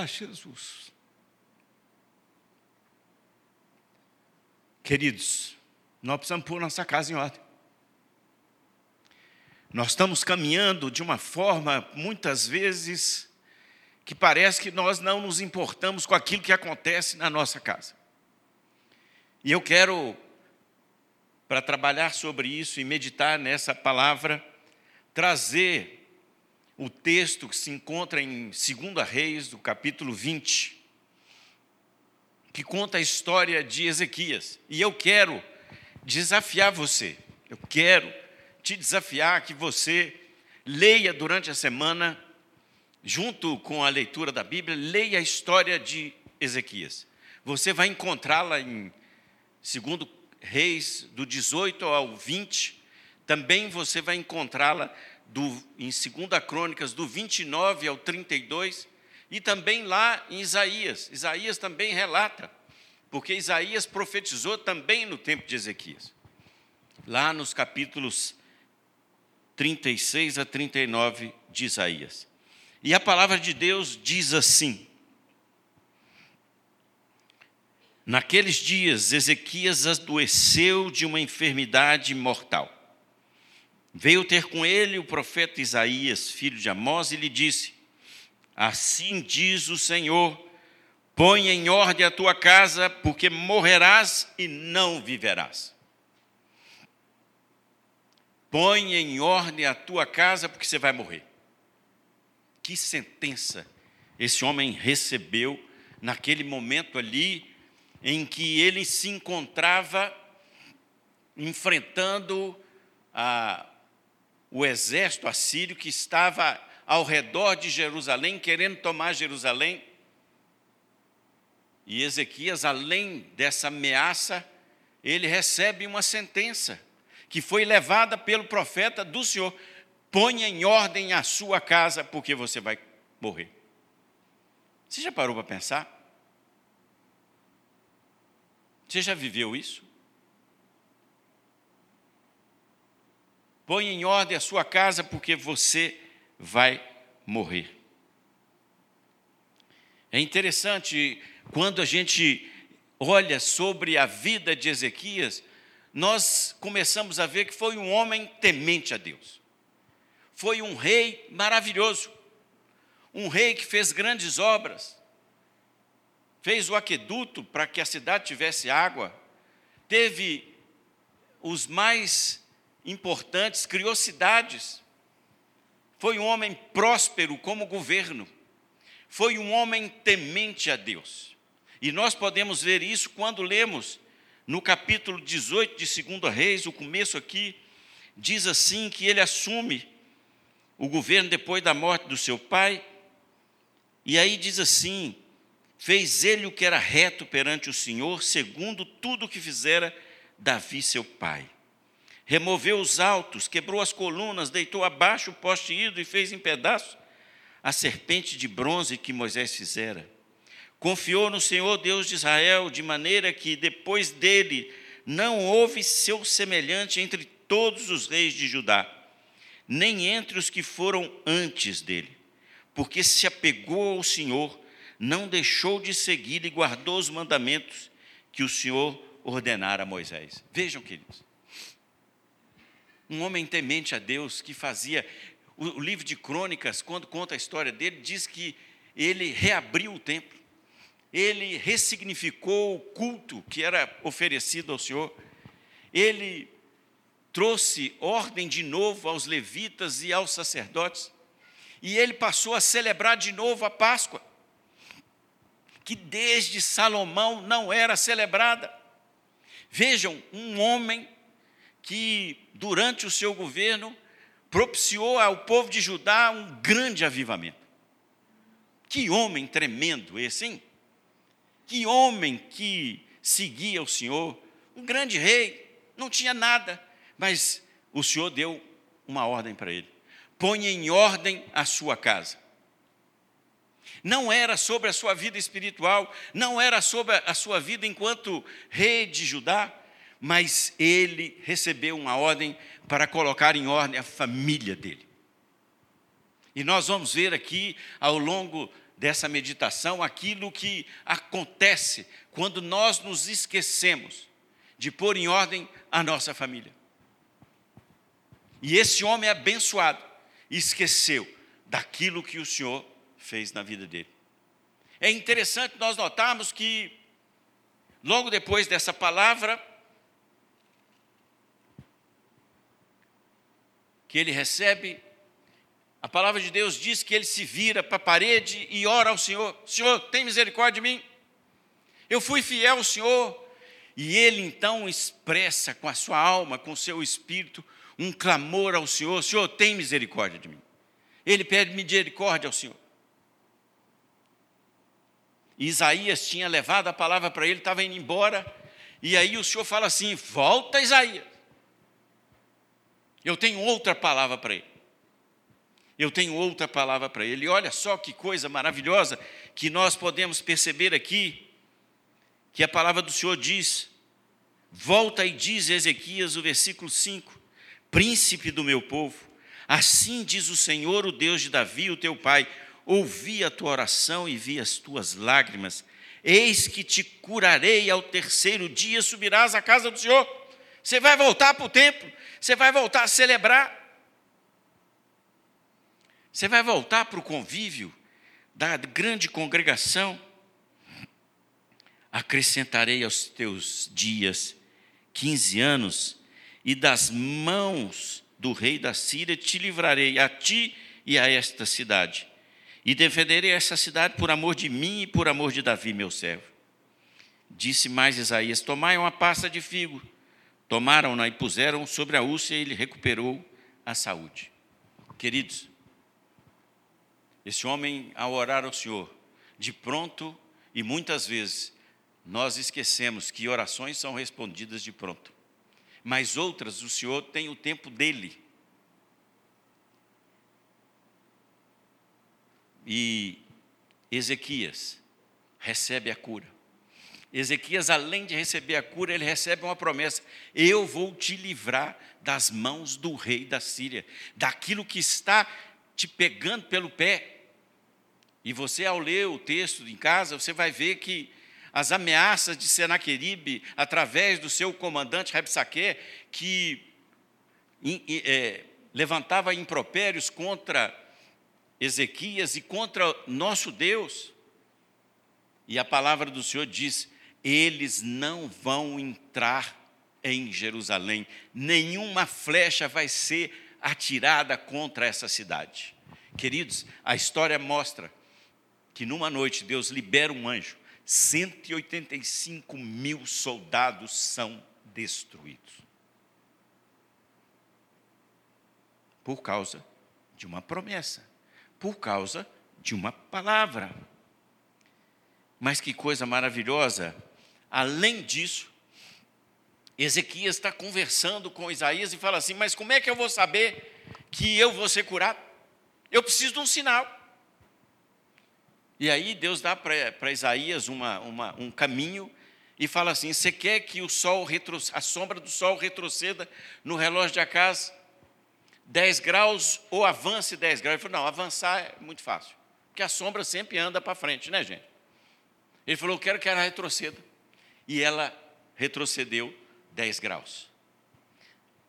Ah, Jesus. Queridos, nós precisamos pôr nossa casa em ordem. Nós estamos caminhando de uma forma, muitas vezes, que parece que nós não nos importamos com aquilo que acontece na nossa casa. E eu quero, para trabalhar sobre isso e meditar nessa palavra, trazer o texto que se encontra em 2 Reis, do capítulo 20, que conta a história de Ezequias. E eu quero desafiar você, eu quero te desafiar que você leia durante a semana, junto com a leitura da Bíblia, leia a história de Ezequias. Você vai encontrá-la em 2 Reis, do 18 ao 20. Também você vai encontrá-la em 2 Crônicas, do 29 ao 32. E também lá em Isaías. Isaías também relata, porque Isaías profetizou também no tempo de Ezequias. Lá nos capítulos 36 a 39 de Isaías. E a palavra de Deus diz assim: Naqueles dias, Ezequias adoeceu de uma enfermidade mortal. Veio ter com ele o profeta Isaías, filho de Amós, e lhe disse: Assim diz o Senhor: Põe em ordem a tua casa, porque morrerás e não viverás. Põe em ordem a tua casa, porque você vai morrer. Que sentença esse homem recebeu naquele momento ali em que ele se encontrava enfrentando a, o exército assírio que estava ao redor de Jerusalém, querendo tomar Jerusalém. E Ezequias, além dessa ameaça, ele recebe uma sentença que foi levada pelo profeta do Senhor: ponha em ordem a sua casa, porque você vai morrer. Você já parou para pensar? Você já viveu isso? Ponha em ordem a sua casa, porque você vai morrer. É interessante quando a gente olha sobre a vida de Ezequias, nós começamos a ver que foi um homem temente a Deus. Foi um rei maravilhoso. Um rei que fez grandes obras. Fez o aqueduto para que a cidade tivesse água. Teve os mais importantes, criou cidades. Foi um homem próspero como governo. Foi um homem temente a Deus. E nós podemos ver isso quando lemos no capítulo 18 de 2 Reis, o começo aqui, diz assim que ele assume o governo depois da morte do seu pai, e aí diz assim: fez ele o que era reto perante o Senhor, segundo tudo o que fizera Davi, seu pai. Removeu os altos, quebrou as colunas, deitou abaixo o poste ídolo e fez em pedaços a serpente de bronze que Moisés fizera Confiou no Senhor Deus de Israel, de maneira que depois dele não houve seu semelhante entre todos os reis de Judá, nem entre os que foram antes dele, porque se apegou ao Senhor, não deixou de seguir e guardou os mandamentos que o Senhor ordenara a Moisés. Vejam, queridos, um homem temente a Deus que fazia. O, livro de Crônicas, quando conta a história dele, diz que ele reabriu o templo ele ressignificou o culto que era oferecido ao Senhor, ele trouxe ordem de novo aos levitas e aos sacerdotes, e ele passou a celebrar de novo a Páscoa, que desde Salomão não era celebrada. Vejam, um homem que, durante o seu governo, propiciou ao povo de Judá um grande avivamento. Que homem tremendo esse, hein? Que homem que seguia o Senhor, um grande rei, não tinha nada, mas o Senhor deu uma ordem para ele: ponha em ordem a sua casa. Não era sobre a sua vida espiritual, não era sobre a sua vida enquanto rei de Judá, mas ele recebeu uma ordem para colocar em ordem a família dele. E nós vamos ver aqui, ao longo dessa meditação aquilo que acontece quando nós nos esquecemos de pôr em ordem a nossa família. E esse homem abençoado esqueceu daquilo que o Senhor fez na vida dele. É interessante nós notarmos que, logo depois dessa palavra, que ele recebe, a palavra de Deus diz que ele se vira para a parede e ora ao Senhor: Senhor, tem misericórdia de mim. Eu fui fiel ao Senhor. E ele então expressa com a sua alma, com o seu espírito, um clamor ao Senhor: Senhor, tem misericórdia de mim. Ele pede misericórdia ao Senhor. E Isaías tinha levado a palavra para ele, estava indo embora, e aí o Senhor fala assim: Volta, Isaías. Eu tenho outra palavra para ele. Eu tenho outra palavra para ele. E olha só que coisa maravilhosa que nós podemos perceber aqui, que a palavra do Senhor diz. Volta e diz Ezequias, o versículo 5: Príncipe do meu povo, assim diz o Senhor, o Deus de Davi, o teu pai: ouvi a tua oração e vi as tuas lágrimas. Eis que te curarei ao terceiro dia, subirás à casa do Senhor. Você vai voltar para o templo, você vai voltar a celebrar. Você vai voltar para o convívio da grande congregação. Acrescentarei aos teus dias quinze anos, e das mãos do rei da Síria te livrarei a ti e a esta cidade. E defenderei essa cidade por amor de mim e por amor de Davi, meu servo. Disse mais Isaías: Tomai uma pasta de figo Tomaram-na e puseram sobre a úlcera e ele recuperou a saúde. Queridos, esse homem, ao orar ao Senhor, de pronto e muitas vezes, nós esquecemos que orações são respondidas de pronto, mas outras o Senhor tem o tempo dele. E Ezequias recebe a cura. Ezequias, além de receber a cura, ele recebe uma promessa: Eu vou te livrar das mãos do rei da Síria, daquilo que está te pegando pelo pé. E você, ao ler o texto em casa, você vai ver que as ameaças de Senaqueribe, através do seu comandante Rabsaque, que é, levantava impropérios contra Ezequias e contra nosso Deus. E a palavra do Senhor diz: eles não vão entrar em Jerusalém, nenhuma flecha vai ser atirada contra essa cidade. Queridos, a história mostra que numa noite Deus libera um anjo, 185 mil soldados são destruídos. Por causa de uma promessa, por causa de uma palavra. Mas que coisa maravilhosa Além disso, Ezequias está conversando com Isaías e fala assim: Mas como é que eu vou saber que eu vou ser curado? Eu preciso de um sinal. E aí Deus dá para Isaías uma, uma, um caminho e fala assim: Você quer que o sol retro, a sombra do sol retroceda no relógio de Acas 10 graus ou avance 10 graus? Ele falou: Não, avançar é muito fácil, porque a sombra sempre anda para frente, né, gente? Ele falou: Eu quero que ela retroceda e ela retrocedeu 10 graus.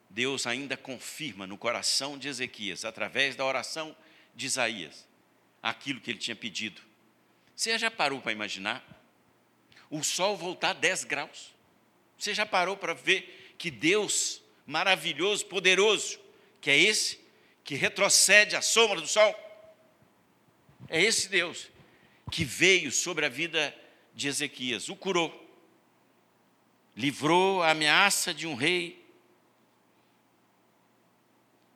Deus ainda confirma no coração de Ezequias, através da oração de Isaías, aquilo que ele tinha pedido. Você já parou para imaginar? O sol voltar 10 graus. Você já parou para ver que Deus maravilhoso, poderoso, que é esse que retrocede a sombra do sol? É esse Deus que veio sobre a vida de Ezequias, o curou livrou a ameaça de um rei.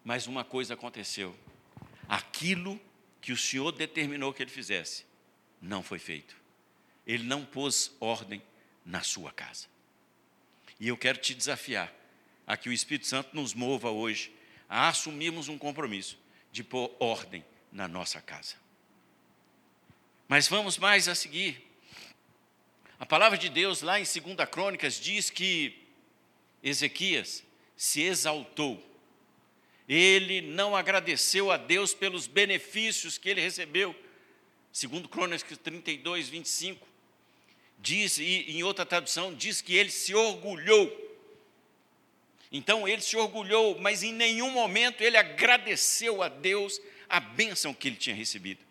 Mas uma coisa aconteceu: aquilo que o Senhor determinou que ele fizesse, não foi feito. Ele não pôs ordem na sua casa. E eu quero te desafiar a que o Espírito Santo nos mova hoje a assumirmos um compromisso de pôr ordem na nossa casa. Mas vamos mais a seguir. A palavra de Deus lá em 2 Crônicas diz que Ezequias se exaltou. Ele não agradeceu a Deus pelos benefícios que ele recebeu Segundo Crônicas 32, 25, diz, e em outra tradução, diz que ele se orgulhou. Então ele se orgulhou, mas em nenhum momento ele agradeceu a Deus a bênção que ele tinha recebido.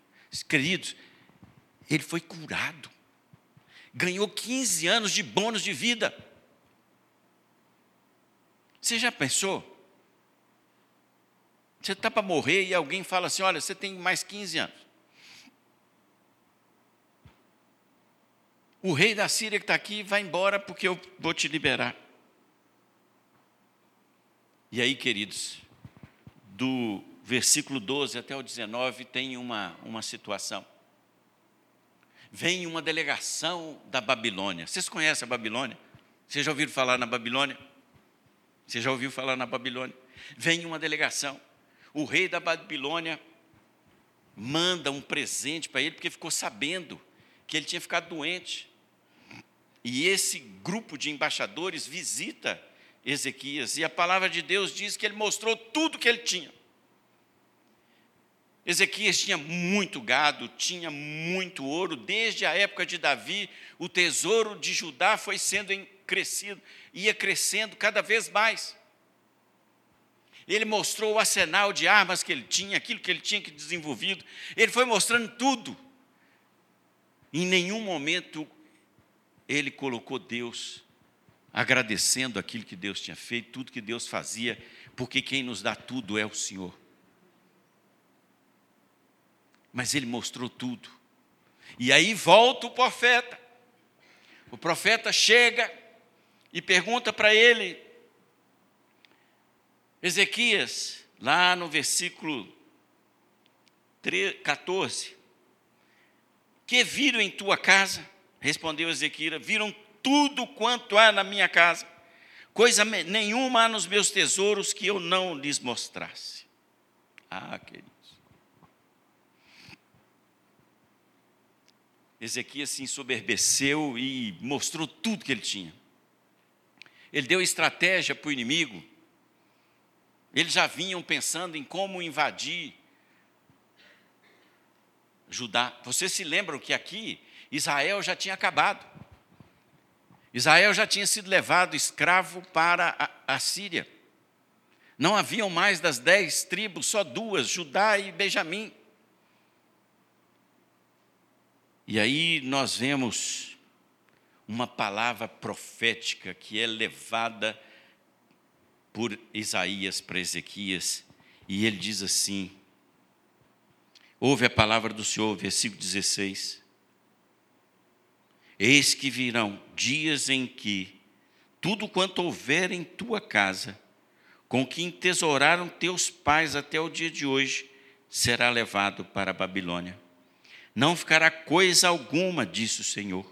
Queridos, ele foi curado, ganhou 15 anos de bônus de vida. Você já pensou? Você está para morrer e alguém fala assim: olha, você tem mais 15 anos. O rei da Síria que está aqui vai embora porque eu vou te liberar. E aí, queridos, do versículo 12 até o 19 tem uma, uma situação. Vem uma delegação da Babilônia. Vocês conhecem a Babilônia? Vocês já ouviram falar na Babilônia? Você já ouviu falar na Babilônia? Vem uma delegação. O rei da Babilônia manda um presente para ele, porque ficou sabendo que ele tinha ficado doente. E esse grupo de embaixadores visita Ezequias, e a palavra de Deus diz que ele mostrou tudo que ele tinha. Ezequias tinha muito gado, tinha muito ouro, desde a época de Davi, o tesouro de Judá foi sendo crescido, ia crescendo cada vez mais. Ele mostrou o arsenal de armas que ele tinha, aquilo que ele tinha que desenvolvido, ele foi mostrando tudo. Em nenhum momento ele colocou Deus agradecendo aquilo que Deus tinha feito, tudo que Deus fazia, porque quem nos dá tudo é o Senhor. Mas ele mostrou tudo. E aí volta o profeta. O profeta chega e pergunta para ele, Ezequias, lá no versículo 14: Que viram em tua casa? Respondeu Ezequiel: Viram tudo quanto há na minha casa, coisa nenhuma há nos meus tesouros que eu não lhes mostrasse. Ah, queridos. Ezequias se ensoberbeceu e mostrou tudo que ele tinha. Ele deu estratégia para o inimigo. Eles já vinham pensando em como invadir Judá. Vocês se lembram que aqui Israel já tinha acabado. Israel já tinha sido levado escravo para a, a Síria. Não haviam mais das dez tribos, só duas, Judá e Benjamim. E aí nós vemos uma palavra profética que é levada por Isaías para Ezequias, e ele diz assim: ouve a palavra do Senhor, versículo 16. Eis que virão dias em que tudo quanto houver em tua casa, com que entesouraram teus pais até o dia de hoje, será levado para a Babilônia. Não ficará coisa alguma, disse o Senhor.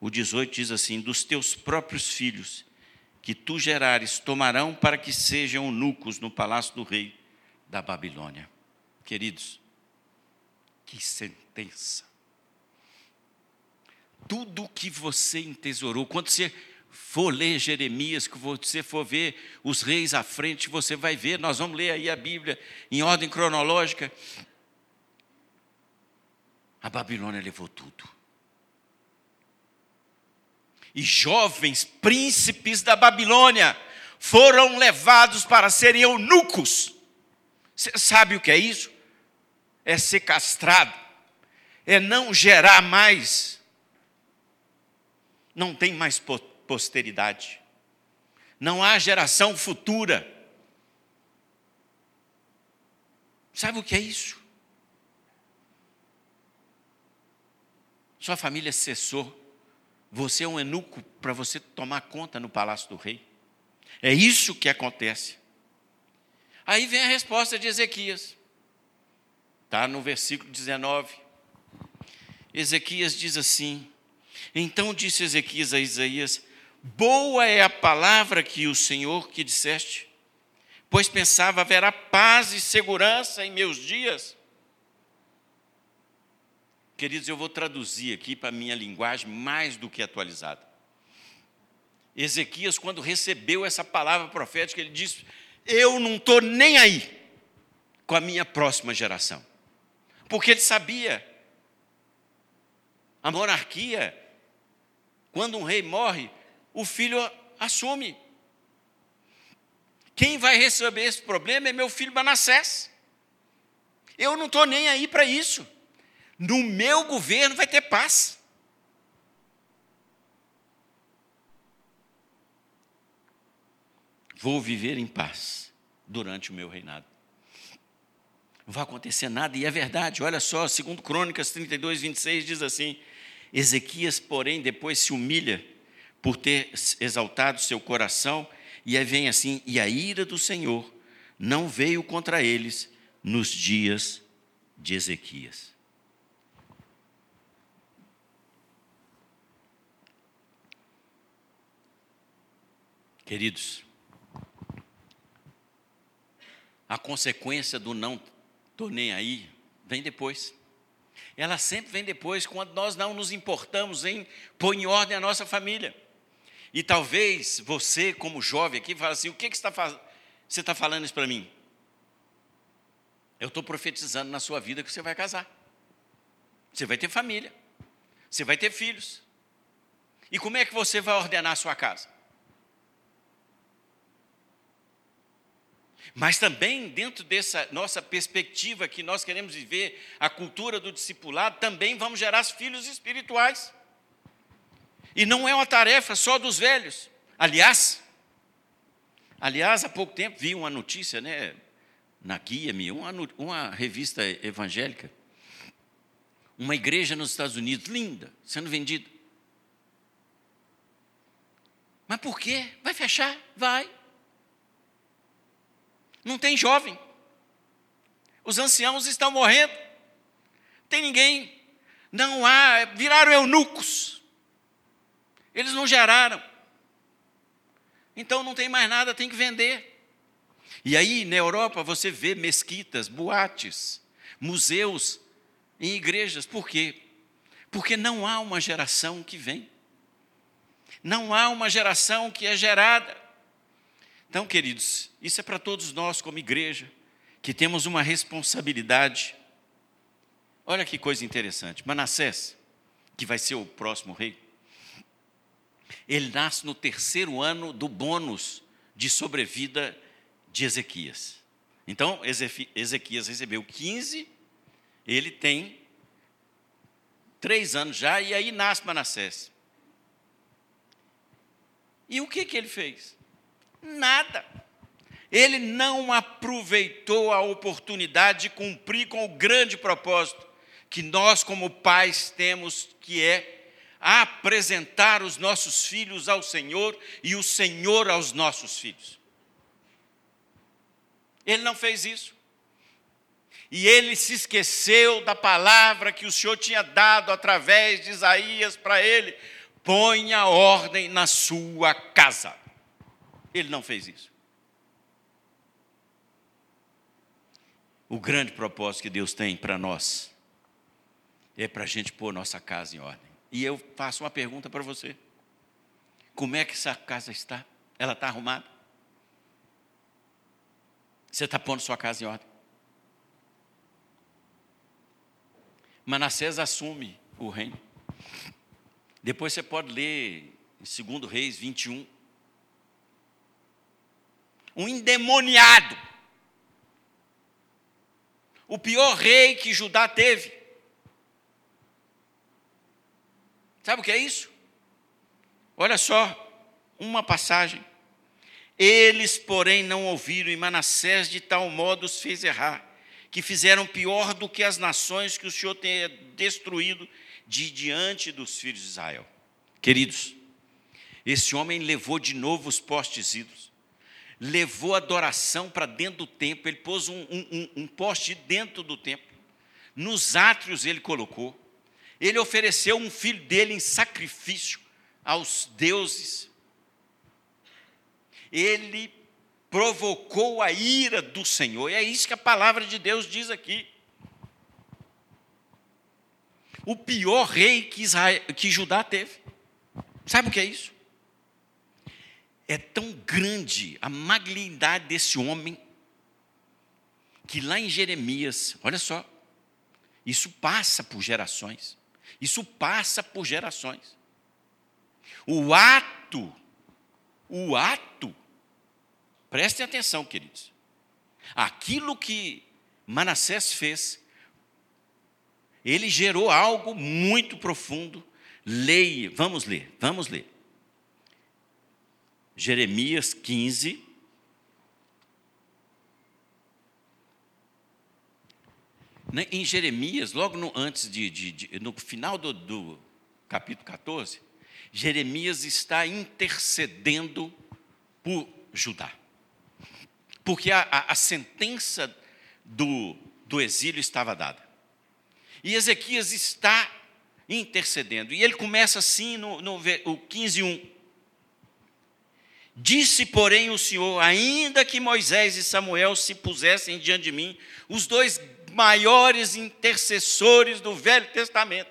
O 18 diz assim: Dos teus próprios filhos, que tu gerares, tomarão para que sejam eunucos no palácio do rei da Babilônia. Queridos, que sentença tudo que você entesourou, quando você for ler Jeremias, que você for ver os reis à frente, você vai ver, nós vamos ler aí a Bíblia em ordem cronológica. A Babilônia levou tudo. E jovens príncipes da Babilônia foram levados para serem eunucos. Você sabe o que é isso? É ser castrado, é não gerar mais não tem mais posteridade, não há geração futura. Sabe o que é isso? Sua família cessou, você é um eunuco para você tomar conta no palácio do rei. É isso que acontece. Aí vem a resposta de Ezequias, está no versículo 19. Ezequias diz assim: então disse Ezequias a Isaías: Boa é a palavra que o Senhor que disseste, pois pensava haverá paz e segurança em meus dias. Queridos, eu vou traduzir aqui para a minha linguagem mais do que atualizada. Ezequias, quando recebeu essa palavra profética, ele disse: Eu não estou nem aí com a minha próxima geração. Porque ele sabia A monarquia, quando um rei morre, o filho assume. Quem vai receber esse problema é meu filho Manassés. Eu não estou nem aí para isso. No meu governo vai ter paz. Vou viver em paz durante o meu reinado. Não vai acontecer nada, e é verdade, olha só, segundo Crônicas 32, 26, diz assim: Ezequias, porém, depois se humilha por ter exaltado seu coração, e aí vem assim: e a ira do Senhor não veio contra eles nos dias de Ezequias. Queridos, a consequência do não estou nem aí vem depois. Ela sempre vem depois, quando nós não nos importamos em pôr em ordem a nossa família. E talvez você, como jovem aqui, fale assim: o que, que você está Você está falando isso para mim? Eu estou profetizando na sua vida que você vai casar. Você vai ter família. Você vai ter filhos. E como é que você vai ordenar a sua casa? Mas também, dentro dessa nossa perspectiva que nós queremos viver, a cultura do discipulado, também vamos gerar filhos espirituais. E não é uma tarefa só dos velhos. Aliás, aliás, há pouco tempo vi uma notícia, né, na Guia-me, uma, uma revista evangélica, uma igreja nos Estados Unidos, linda, sendo vendida. Mas por quê? Vai fechar? Vai. Não tem jovem. Os anciãos estão morrendo. Tem ninguém. Não há, viraram eunucos. Eles não geraram. Então não tem mais nada, tem que vender. E aí, na Europa, você vê mesquitas, boates, museus em igrejas. Por quê? Porque não há uma geração que vem. Não há uma geração que é gerada. Então, queridos, isso é para todos nós, como igreja, que temos uma responsabilidade. Olha que coisa interessante. Manassés, que vai ser o próximo rei, ele nasce no terceiro ano do bônus de sobrevida de Ezequias. Então, Ezequias recebeu 15, ele tem três anos já, e aí nasce Manassés. E o que, que ele fez? Nada. Ele não aproveitou a oportunidade de cumprir com o grande propósito que nós, como pais, temos, que é apresentar os nossos filhos ao Senhor e o Senhor aos nossos filhos. Ele não fez isso. E ele se esqueceu da palavra que o Senhor tinha dado através de Isaías para ele: ponha ordem na sua casa. Ele não fez isso. O grande propósito que Deus tem para nós é para a gente pôr nossa casa em ordem. E eu faço uma pergunta para você: como é que essa casa está? Ela está arrumada? Você está pondo sua casa em ordem? Manassés assume o reino. Depois você pode ler em 2 Reis 21 um endemoniado. O pior rei que Judá teve. Sabe o que é isso? Olha só, uma passagem. Eles, porém, não ouviram, e Manassés de tal modo os fez errar, que fizeram pior do que as nações que o Senhor tenha destruído de diante dos filhos de Israel. Queridos, esse homem levou de novo os postes ídolos levou a adoração para dentro do templo, ele pôs um, um, um poste dentro do templo, nos átrios ele colocou, ele ofereceu um filho dele em sacrifício aos deuses, ele provocou a ira do Senhor, e é isso que a palavra de Deus diz aqui. O pior rei que, Israel, que Judá teve. Sabe o que é isso? É tão grande a magnidade desse homem, que lá em Jeremias, olha só, isso passa por gerações. Isso passa por gerações. O ato, o ato, prestem atenção, queridos. Aquilo que Manassés fez, ele gerou algo muito profundo. Leia, vamos ler, vamos ler. Jeremias 15. Né, em Jeremias, logo no, antes de, de, de no final do, do capítulo 14, Jeremias está intercedendo por Judá. Porque a, a, a sentença do, do exílio estava dada. E Ezequias está intercedendo. E ele começa assim no, no, no 15, 1. Disse, porém, o Senhor: ainda que Moisés e Samuel se pusessem diante de mim, os dois maiores intercessores do Velho Testamento,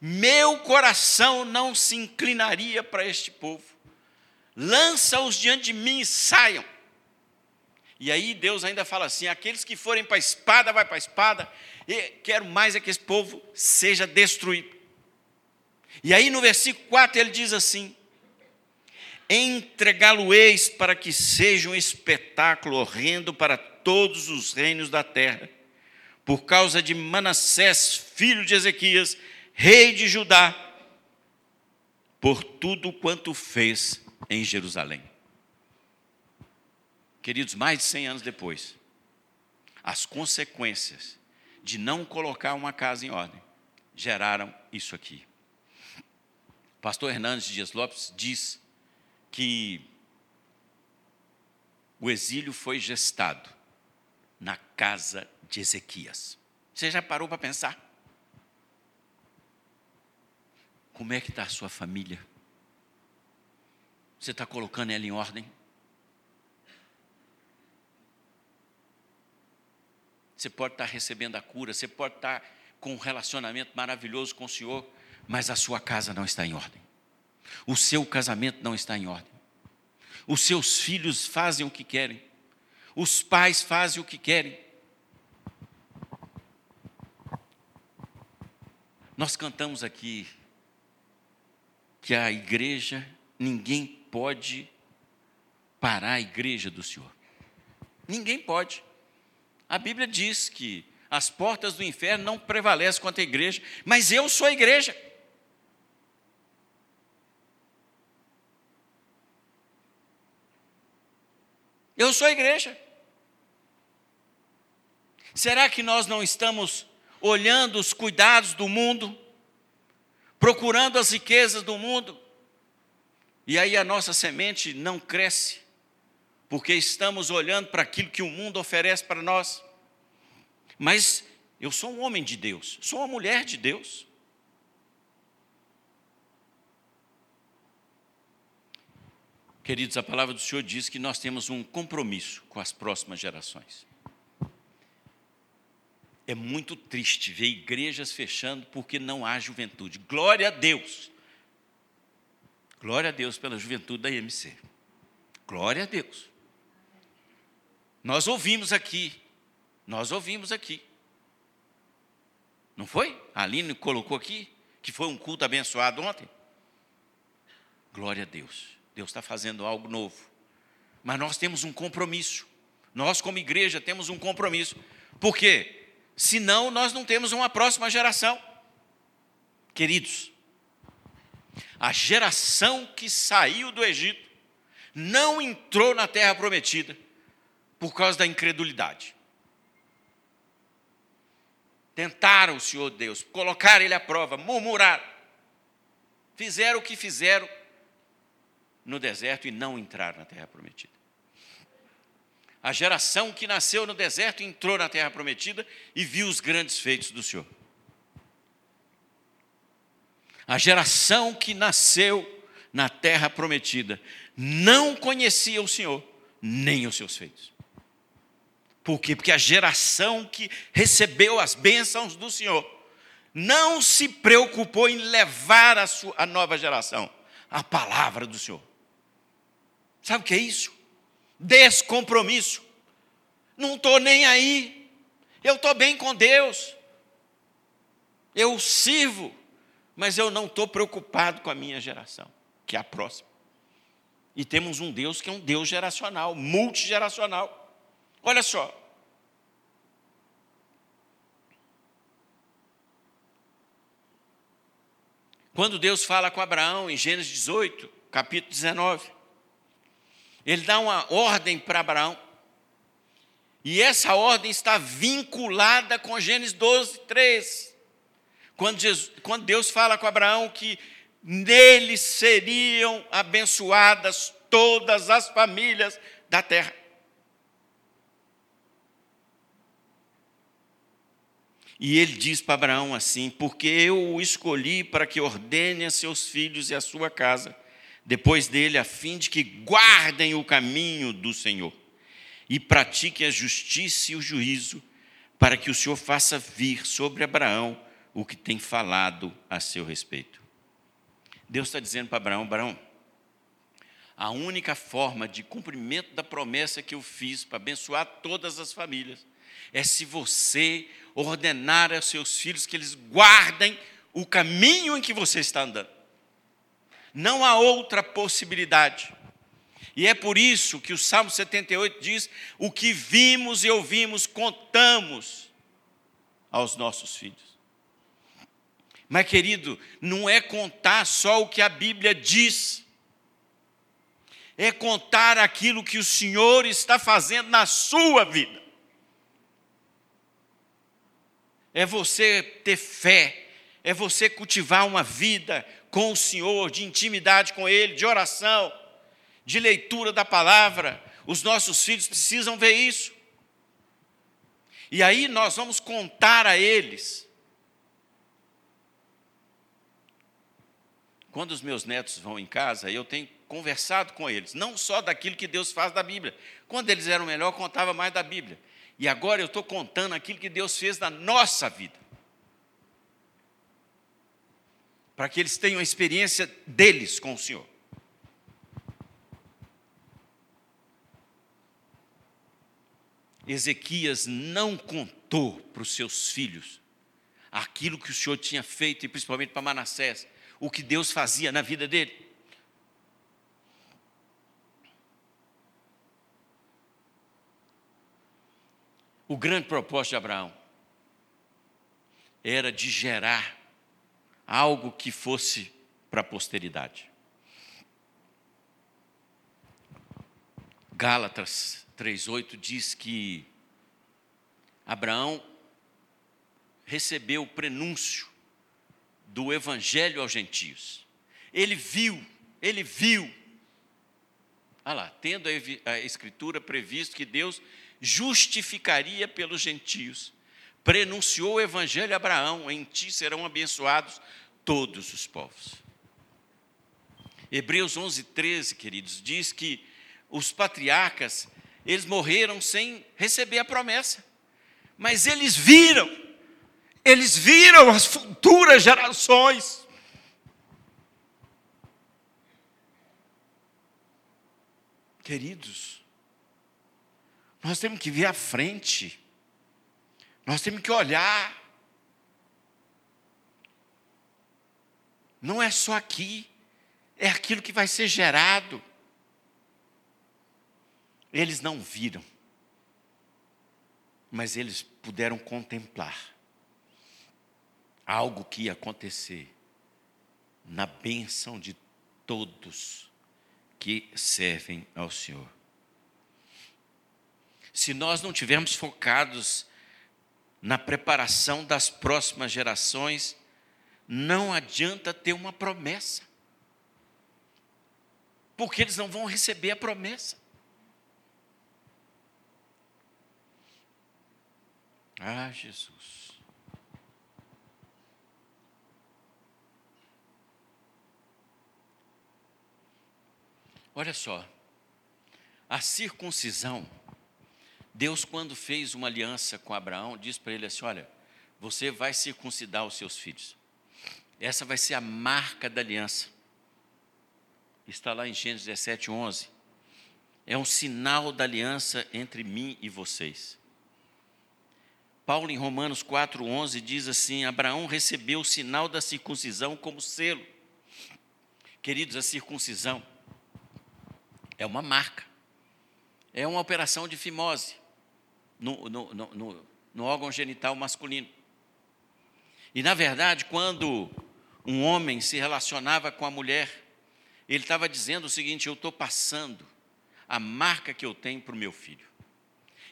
meu coração não se inclinaria para este povo. Lança-os diante de mim e saiam. E aí Deus ainda fala assim: aqueles que forem para a espada, vai para a espada, e quero mais é que esse povo seja destruído. E aí no versículo 4 ele diz assim: entregá-lo-eis para que seja um espetáculo horrendo para todos os reinos da terra, por causa de Manassés, filho de Ezequias, rei de Judá, por tudo quanto fez em Jerusalém. Queridos, mais de 100 anos depois, as consequências de não colocar uma casa em ordem geraram isso aqui. pastor Hernandes Dias Lopes diz que o exílio foi gestado na casa de Ezequias. Você já parou para pensar? Como é que está a sua família? Você está colocando ela em ordem? Você pode estar tá recebendo a cura, você pode estar tá com um relacionamento maravilhoso com o Senhor, mas a sua casa não está em ordem. O seu casamento não está em ordem. Os seus filhos fazem o que querem. Os pais fazem o que querem. Nós cantamos aqui que a igreja, ninguém pode parar a igreja do Senhor. Ninguém pode. A Bíblia diz que as portas do inferno não prevalecem contra a igreja, mas eu sou a igreja. Eu sou a igreja. Será que nós não estamos olhando os cuidados do mundo, procurando as riquezas do mundo, e aí a nossa semente não cresce, porque estamos olhando para aquilo que o mundo oferece para nós? Mas eu sou um homem de Deus, sou uma mulher de Deus. Queridos, a palavra do Senhor diz que nós temos um compromisso com as próximas gerações. É muito triste ver igrejas fechando porque não há juventude. Glória a Deus. Glória a Deus pela juventude da IMC. Glória a Deus. Nós ouvimos aqui, nós ouvimos aqui. Não foi? A Aline colocou aqui que foi um culto abençoado ontem. Glória a Deus. Deus está fazendo algo novo. Mas nós temos um compromisso. Nós, como igreja, temos um compromisso. Por quê? Senão, nós não temos uma próxima geração. Queridos, a geração que saiu do Egito não entrou na terra prometida por causa da incredulidade. Tentaram o Senhor Deus, colocaram Ele à prova, murmuraram, fizeram o que fizeram, no deserto e não entraram na terra prometida. A geração que nasceu no deserto entrou na terra prometida e viu os grandes feitos do Senhor. A geração que nasceu na terra prometida não conhecia o Senhor, nem os seus feitos. Por quê? Porque a geração que recebeu as bênçãos do Senhor não se preocupou em levar a, sua, a nova geração a palavra do Senhor. Sabe o que é isso? Descompromisso. Não estou nem aí. Eu estou bem com Deus. Eu sirvo, mas eu não estou preocupado com a minha geração, que é a próxima. E temos um Deus que é um Deus geracional, multigeracional. Olha só. Quando Deus fala com Abraão em Gênesis 18, capítulo 19, ele dá uma ordem para Abraão. E essa ordem está vinculada com Gênesis 12, 3. Quando, Jesus, quando Deus fala com Abraão que nele seriam abençoadas todas as famílias da terra. E ele diz para Abraão assim: Porque eu o escolhi para que ordene a seus filhos e a sua casa, depois dele, a fim de que guardem o caminho do Senhor e pratiquem a justiça e o juízo, para que o Senhor faça vir sobre Abraão o que tem falado a seu respeito. Deus está dizendo para Abraão: Abraão, a única forma de cumprimento da promessa que eu fiz para abençoar todas as famílias é se você ordenar aos seus filhos que eles guardem o caminho em que você está andando. Não há outra possibilidade. E é por isso que o Salmo 78 diz: O que vimos e ouvimos, contamos aos nossos filhos. Mas, querido, não é contar só o que a Bíblia diz, é contar aquilo que o Senhor está fazendo na sua vida. É você ter fé, é você cultivar uma vida com o Senhor, de intimidade com Ele, de oração, de leitura da palavra. Os nossos filhos precisam ver isso. E aí nós vamos contar a eles quando os meus netos vão em casa, eu tenho conversado com eles, não só daquilo que Deus faz da Bíblia. Quando eles eram melhor, eu contava mais da Bíblia. E agora eu estou contando aquilo que Deus fez na nossa vida. Para que eles tenham a experiência deles com o Senhor. Ezequias não contou para os seus filhos aquilo que o Senhor tinha feito, e principalmente para Manassés, o que Deus fazia na vida dele. O grande propósito de Abraão era de gerar algo que fosse para a posteridade. Gálatas 3:8 diz que Abraão recebeu o prenúncio do evangelho aos gentios. Ele viu, ele viu. Olha lá, tendo a escritura previsto que Deus justificaria pelos gentios, prenunciou o evangelho a Abraão: em ti serão abençoados todos os povos. Hebreus 11, 13, queridos, diz que os patriarcas, eles morreram sem receber a promessa, mas eles viram eles viram as futuras gerações. Queridos, nós temos que ver à frente, nós temos que olhar. Não é só aqui, é aquilo que vai ser gerado. Eles não viram, mas eles puderam contemplar algo que ia acontecer na bênção de todos que servem ao Senhor. Se nós não tivermos focados na preparação das próximas gerações, não adianta ter uma promessa, porque eles não vão receber a promessa. Ah, Jesus. Olha só, a circuncisão, Deus, quando fez uma aliança com Abraão, disse para ele assim: Olha, você vai circuncidar os seus filhos. Essa vai ser a marca da aliança. Está lá em Gênesis 17, 11. É um sinal da aliança entre mim e vocês. Paulo, em Romanos 4,11, diz assim: Abraão recebeu o sinal da circuncisão como selo. Queridos, a circuncisão é uma marca, é uma operação de fimose no, no, no, no órgão genital masculino. E, na verdade, quando um homem se relacionava com a mulher, ele estava dizendo o seguinte: Eu estou passando a marca que eu tenho para o meu filho.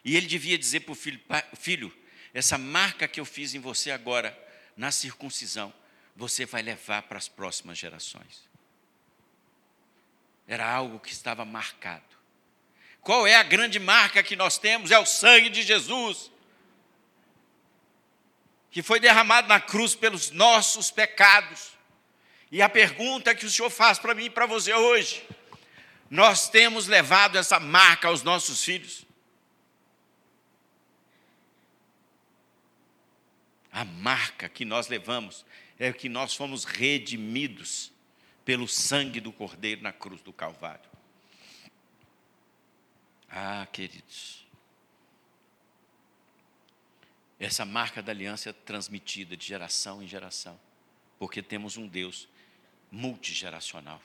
E ele devia dizer para o filho: Filho, essa marca que eu fiz em você agora, na circuncisão, você vai levar para as próximas gerações. Era algo que estava marcado. Qual é a grande marca que nós temos? É o sangue de Jesus, que foi derramado na cruz pelos nossos pecados. E a pergunta que o Senhor faz para mim e para você hoje: nós temos levado essa marca aos nossos filhos? A marca que nós levamos é que nós fomos redimidos pelo sangue do Cordeiro na cruz do Calvário. Ah, queridos, essa marca da aliança é transmitida de geração em geração, porque temos um Deus multigeracional.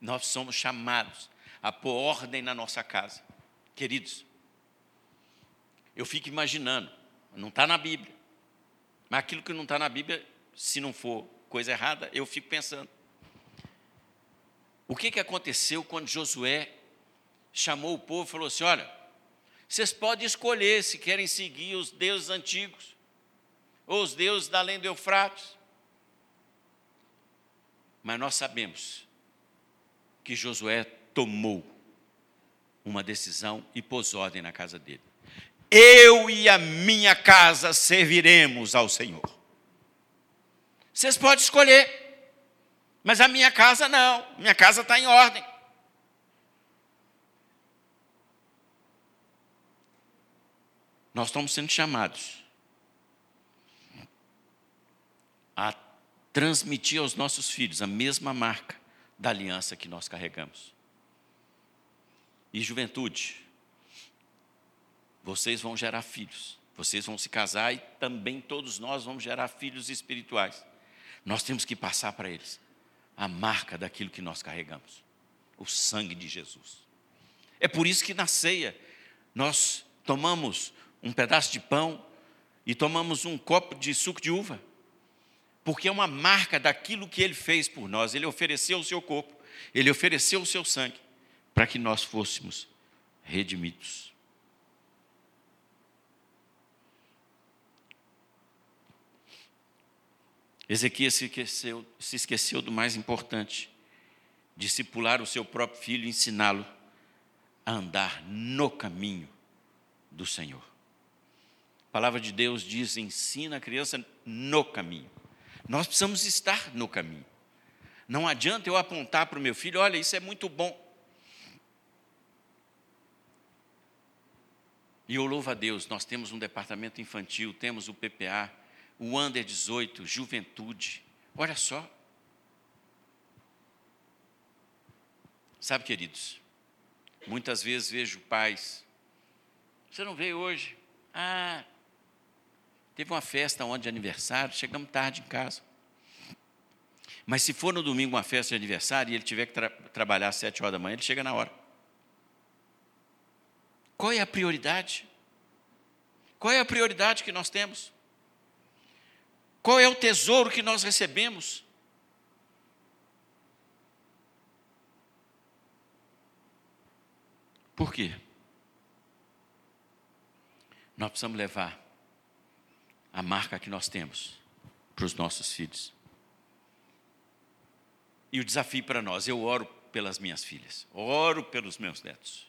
Nós somos chamados a pôr ordem na nossa casa. Queridos, eu fico imaginando, não está na Bíblia, mas aquilo que não está na Bíblia, se não for coisa errada, eu fico pensando. O que, que aconteceu quando Josué chamou o povo e falou assim: olha, vocês podem escolher se querem seguir os deuses antigos ou os deuses da além do Eufrates. Mas nós sabemos que Josué tomou uma decisão e pôs ordem na casa dele eu e a minha casa serviremos ao Senhor. Vocês podem escolher, mas a minha casa não, minha casa está em ordem. Nós estamos sendo chamados a transmitir aos nossos filhos a mesma marca da aliança que nós carregamos. E juventude, vocês vão gerar filhos. Vocês vão se casar e também todos nós vamos gerar filhos espirituais. Nós temos que passar para eles a marca daquilo que nós carregamos o sangue de Jesus. É por isso que na ceia nós tomamos um pedaço de pão e tomamos um copo de suco de uva, porque é uma marca daquilo que ele fez por nós. Ele ofereceu o seu corpo, ele ofereceu o seu sangue para que nós fôssemos redimidos. Ezequias se esqueceu, se esqueceu do mais importante: discipular o seu próprio filho e ensiná-lo a andar no caminho do Senhor. A palavra de Deus diz: ensina a criança no caminho. Nós precisamos estar no caminho. Não adianta eu apontar para o meu filho: olha, isso é muito bom. E eu louvo a Deus, nós temos um departamento infantil, temos o PPA, o Under 18, juventude. Olha só. Sabe, queridos, muitas vezes vejo pais. Você não veio hoje? Ah, teve uma festa ontem de aniversário, chegamos tarde em casa. Mas se for no domingo uma festa de aniversário e ele tiver que tra trabalhar às sete horas da manhã, ele chega na hora. Qual é a prioridade? Qual é a prioridade que nós temos? Qual é o tesouro que nós recebemos? Por quê? Nós precisamos levar a marca que nós temos para os nossos filhos. E o desafio para nós, eu oro pelas minhas filhas, oro pelos meus netos,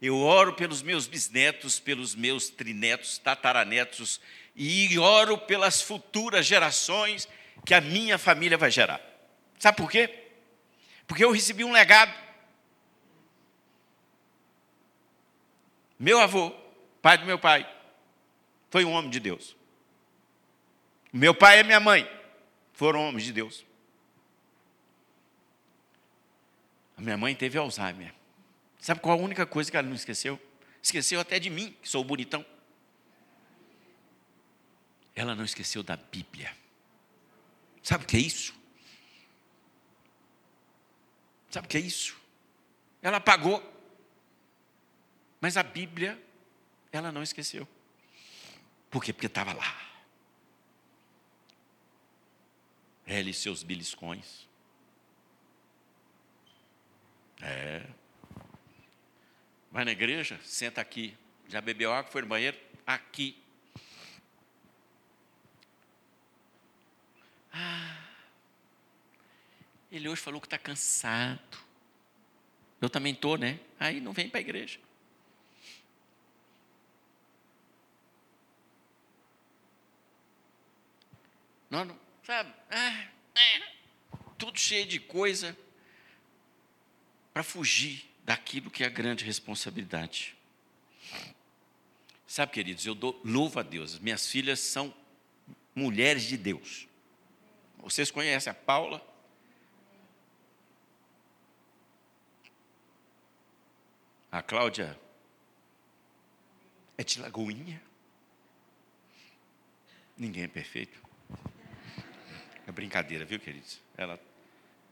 eu oro pelos meus bisnetos, pelos meus trinetos, tataranetos e oro pelas futuras gerações que a minha família vai gerar. Sabe por quê? Porque eu recebi um legado. Meu avô, pai do meu pai, foi um homem de Deus. Meu pai e minha mãe foram homens de Deus. A minha mãe teve Alzheimer. Sabe qual a única coisa que ela não esqueceu? Esqueceu até de mim, que sou bonitão. ela não esqueceu da Bíblia. Sabe o que é isso? Sabe o que é isso? Ela apagou. Mas a Bíblia, ela não esqueceu. Por quê? Porque estava lá. Ela e seus beliscões. É. Vai na igreja, senta aqui. Já bebeu água, foi no banheiro? Aqui. Ah, ele hoje falou que está cansado. Eu também estou, né? Aí não vem para a igreja. Não, não sabe? Ah, tudo cheio de coisa para fugir daquilo que é a grande responsabilidade. Sabe, queridos, eu dou louvo a Deus. Minhas filhas são mulheres de Deus. Vocês conhecem a Paula? A Cláudia é de Lagoinha. Ninguém é perfeito. É brincadeira, viu, queridos? Ela,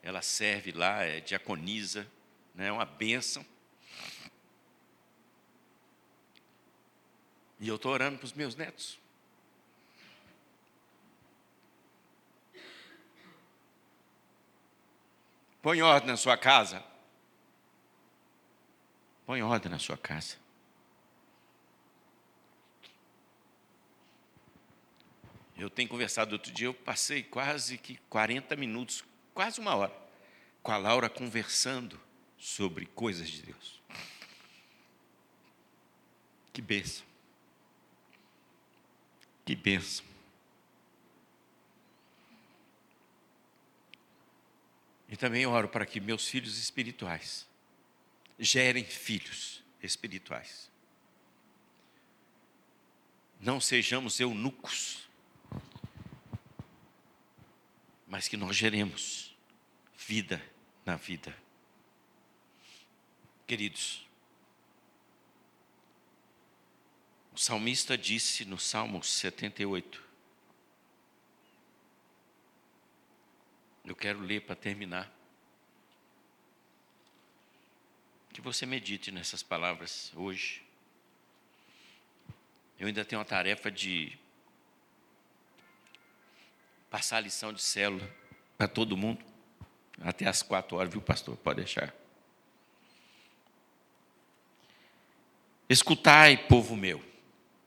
ela serve lá, é diaconisa, né, é uma bênção. E eu estou orando para os meus netos. Põe ordem na sua casa. Põe ordem na sua casa. Eu tenho conversado outro dia, eu passei quase que 40 minutos, quase uma hora, com a Laura conversando sobre coisas de Deus. Que bênção. Que bênção. E também oro para que meus filhos espirituais gerem filhos espirituais. Não sejamos eunucos, mas que nós geremos vida na vida. Queridos, o salmista disse no Salmo 78, Eu quero ler para terminar. Que você medite nessas palavras hoje. Eu ainda tenho a tarefa de passar a lição de célula para todo mundo. Até às quatro horas, viu, pastor? Pode deixar. Escutai, povo meu.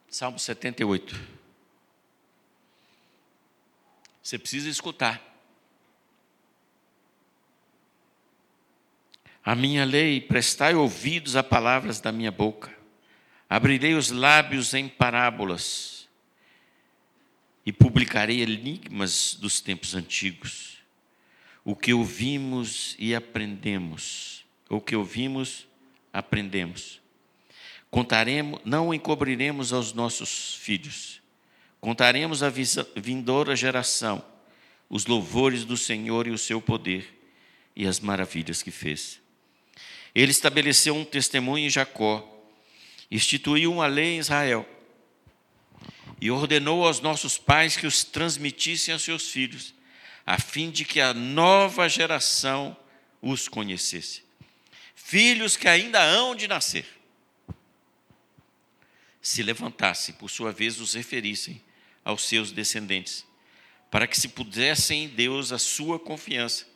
Salmo 78. Você precisa escutar. a minha lei, prestai ouvidos a palavras da minha boca. Abrirei os lábios em parábolas e publicarei enigmas dos tempos antigos. O que ouvimos e aprendemos, o que ouvimos, aprendemos. Contaremos, não encobriremos aos nossos filhos. Contaremos à vindoura geração os louvores do Senhor e o seu poder e as maravilhas que fez. Ele estabeleceu um testemunho em Jacó, instituiu uma lei em Israel e ordenou aos nossos pais que os transmitissem aos seus filhos, a fim de que a nova geração os conhecesse. Filhos que ainda hão de nascer, se levantassem, por sua vez, os referissem aos seus descendentes, para que se pudessem em Deus a sua confiança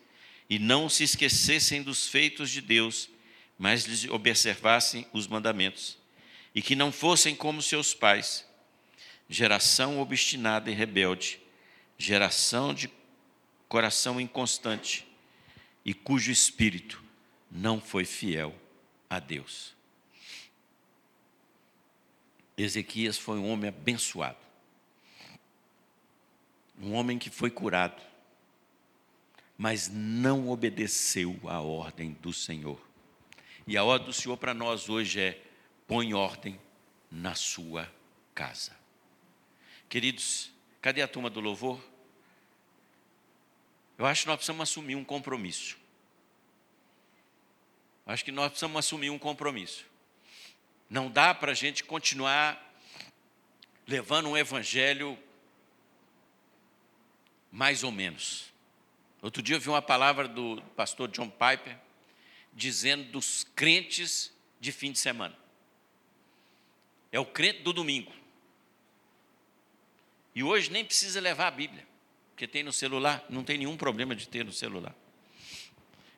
e não se esquecessem dos feitos de Deus mas lhes observassem os mandamentos, e que não fossem como seus pais, geração obstinada e rebelde, geração de coração inconstante, e cujo espírito não foi fiel a Deus. Ezequias foi um homem abençoado, um homem que foi curado, mas não obedeceu à ordem do Senhor. E a ordem do Senhor para nós hoje é: põe ordem na sua casa. Queridos, cadê a turma do louvor? Eu acho que nós precisamos assumir um compromisso. Acho que nós precisamos assumir um compromisso. Não dá para a gente continuar levando um evangelho mais ou menos. Outro dia eu vi uma palavra do pastor John Piper dizendo dos crentes de fim de semana. É o crente do domingo. E hoje nem precisa levar a Bíblia, porque tem no celular, não tem nenhum problema de ter no celular.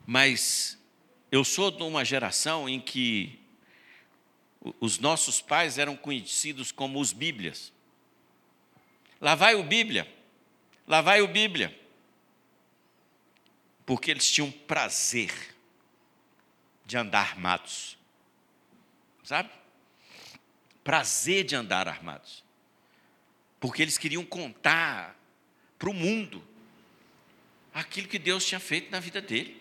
Mas eu sou de uma geração em que os nossos pais eram conhecidos como os Bíblias. Lá vai o Bíblia, lá vai o Bíblia. Porque eles tinham prazer de andar armados. Sabe? Prazer de andar armados. Porque eles queriam contar para o mundo aquilo que Deus tinha feito na vida dele.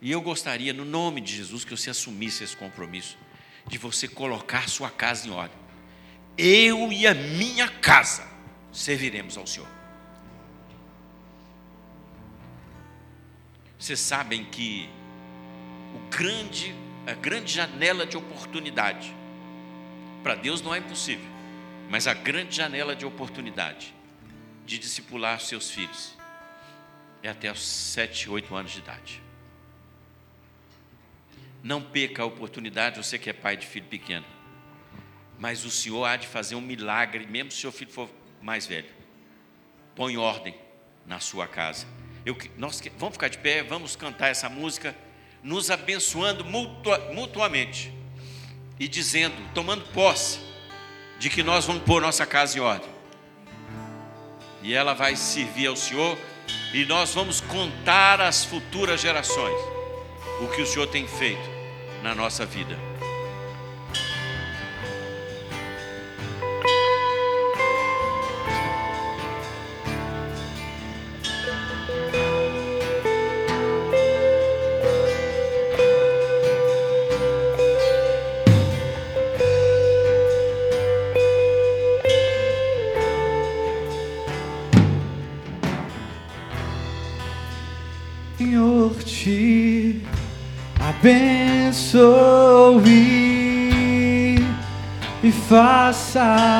E eu gostaria, no nome de Jesus, que você assumisse esse compromisso de você colocar sua casa em ordem. Eu e a minha casa serviremos ao Senhor. Vocês sabem que o grande, a grande janela de oportunidade, para Deus não é impossível, mas a grande janela de oportunidade de discipular seus filhos é até os 7, 8 anos de idade. Não perca a oportunidade, você que é pai de filho pequeno. Mas o Senhor há de fazer um milagre, mesmo se o seu filho for mais velho. Põe ordem na sua casa. Eu, nós vamos ficar de pé, vamos cantar essa música, nos abençoando mutua, mutuamente e dizendo, tomando posse de que nós vamos pôr nossa casa em ordem. E ela vai servir ao Senhor e nós vamos contar às futuras gerações o que o Senhor tem feito na nossa vida.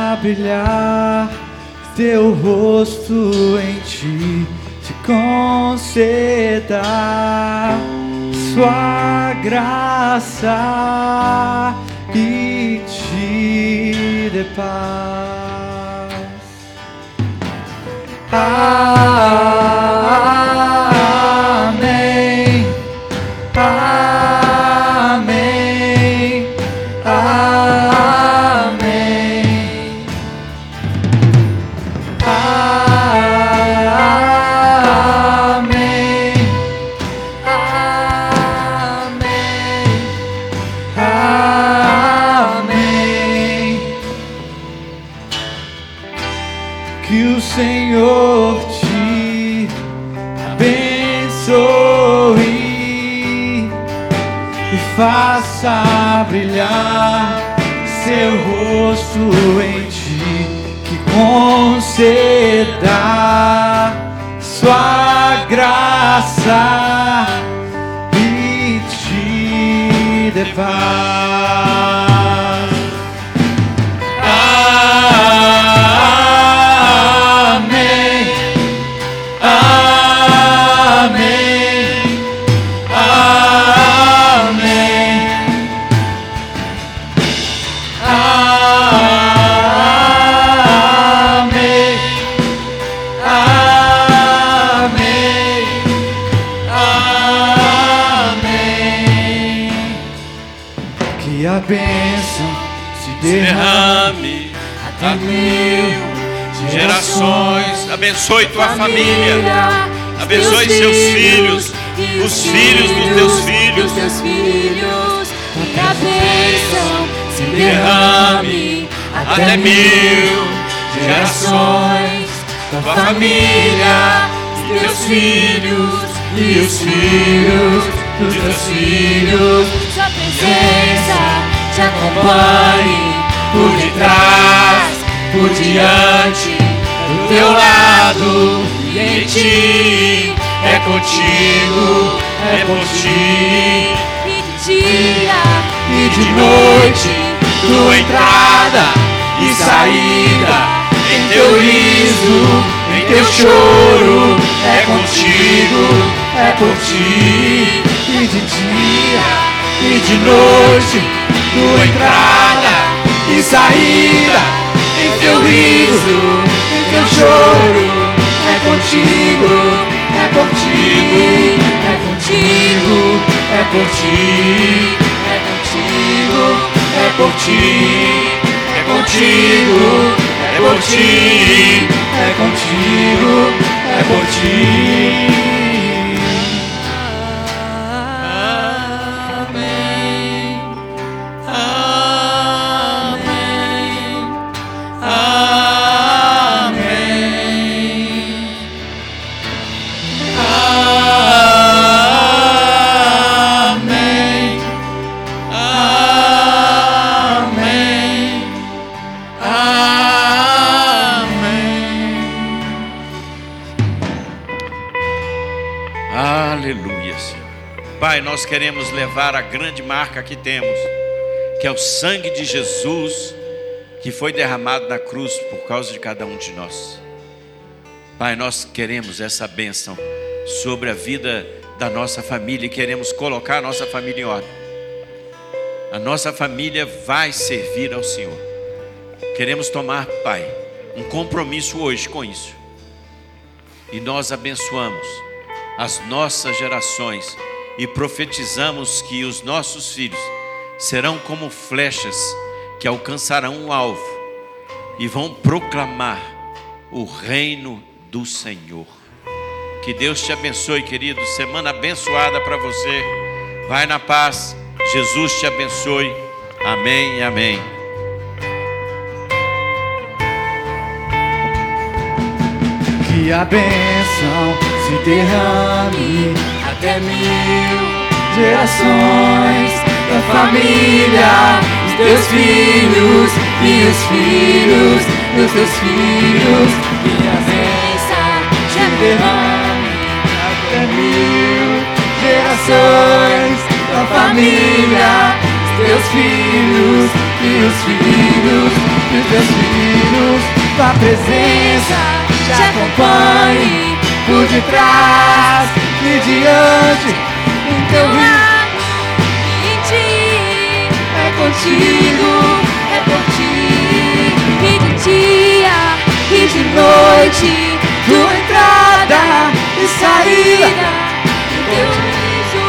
Faça brilhar teu rosto em ti, te conceda sua graça e te dê paz. Amém. Faça brilhar seu rosto em ti, que conceda sua graça e te dê. Abençoe tua família. Abençoe seus filhos, os filhos dos teus filhos. Que a bênção se derrame Até mil gerações. tua família, os teus filhos e os filhos dos teus filhos. Sua presença te Acompanhe por detrás, por diante, do teu lado e em ti. É contigo, é por ti. E de dia E de noite, tua entrada e saída Em teu riso, em teu choro, é contigo, é por ti. E de dia e de noite, tua entrada e saída. Em teu riso, em teu choro, é contigo, é por ti, é contigo, é por ti, é contigo, é por ti, é contigo, é por ti, é contigo, é por ti. Amém. Pai, nós queremos levar a grande marca que temos, que é o sangue de Jesus, que foi derramado na cruz por causa de cada um de nós. Pai, nós queremos essa bênção sobre a vida da nossa família e queremos colocar a nossa família em ordem. A nossa família vai servir ao Senhor. Queremos tomar, Pai, um compromisso hoje com isso. E nós abençoamos as nossas gerações e profetizamos que os nossos filhos serão como flechas que alcançarão o alvo e vão proclamar o reino do Senhor. Que Deus te abençoe, querido. Semana abençoada para você. Vai na paz. Jesus te abençoe. Amém e amém. Que a bênção se derrame até mil gerações da família, os teus filhos e os filhos dos teus filhos. Que a bênção se derrame até mil gerações da família, os teus filhos e os filhos dos teus filhos. Tua presença te acompanhe por detrás e diante. Em teu amor em ti é contigo, é por ti e de dia e de noite, tua entrada e saída. em teu riso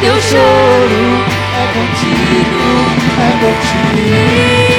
Teu teu choro é contigo, é por ti.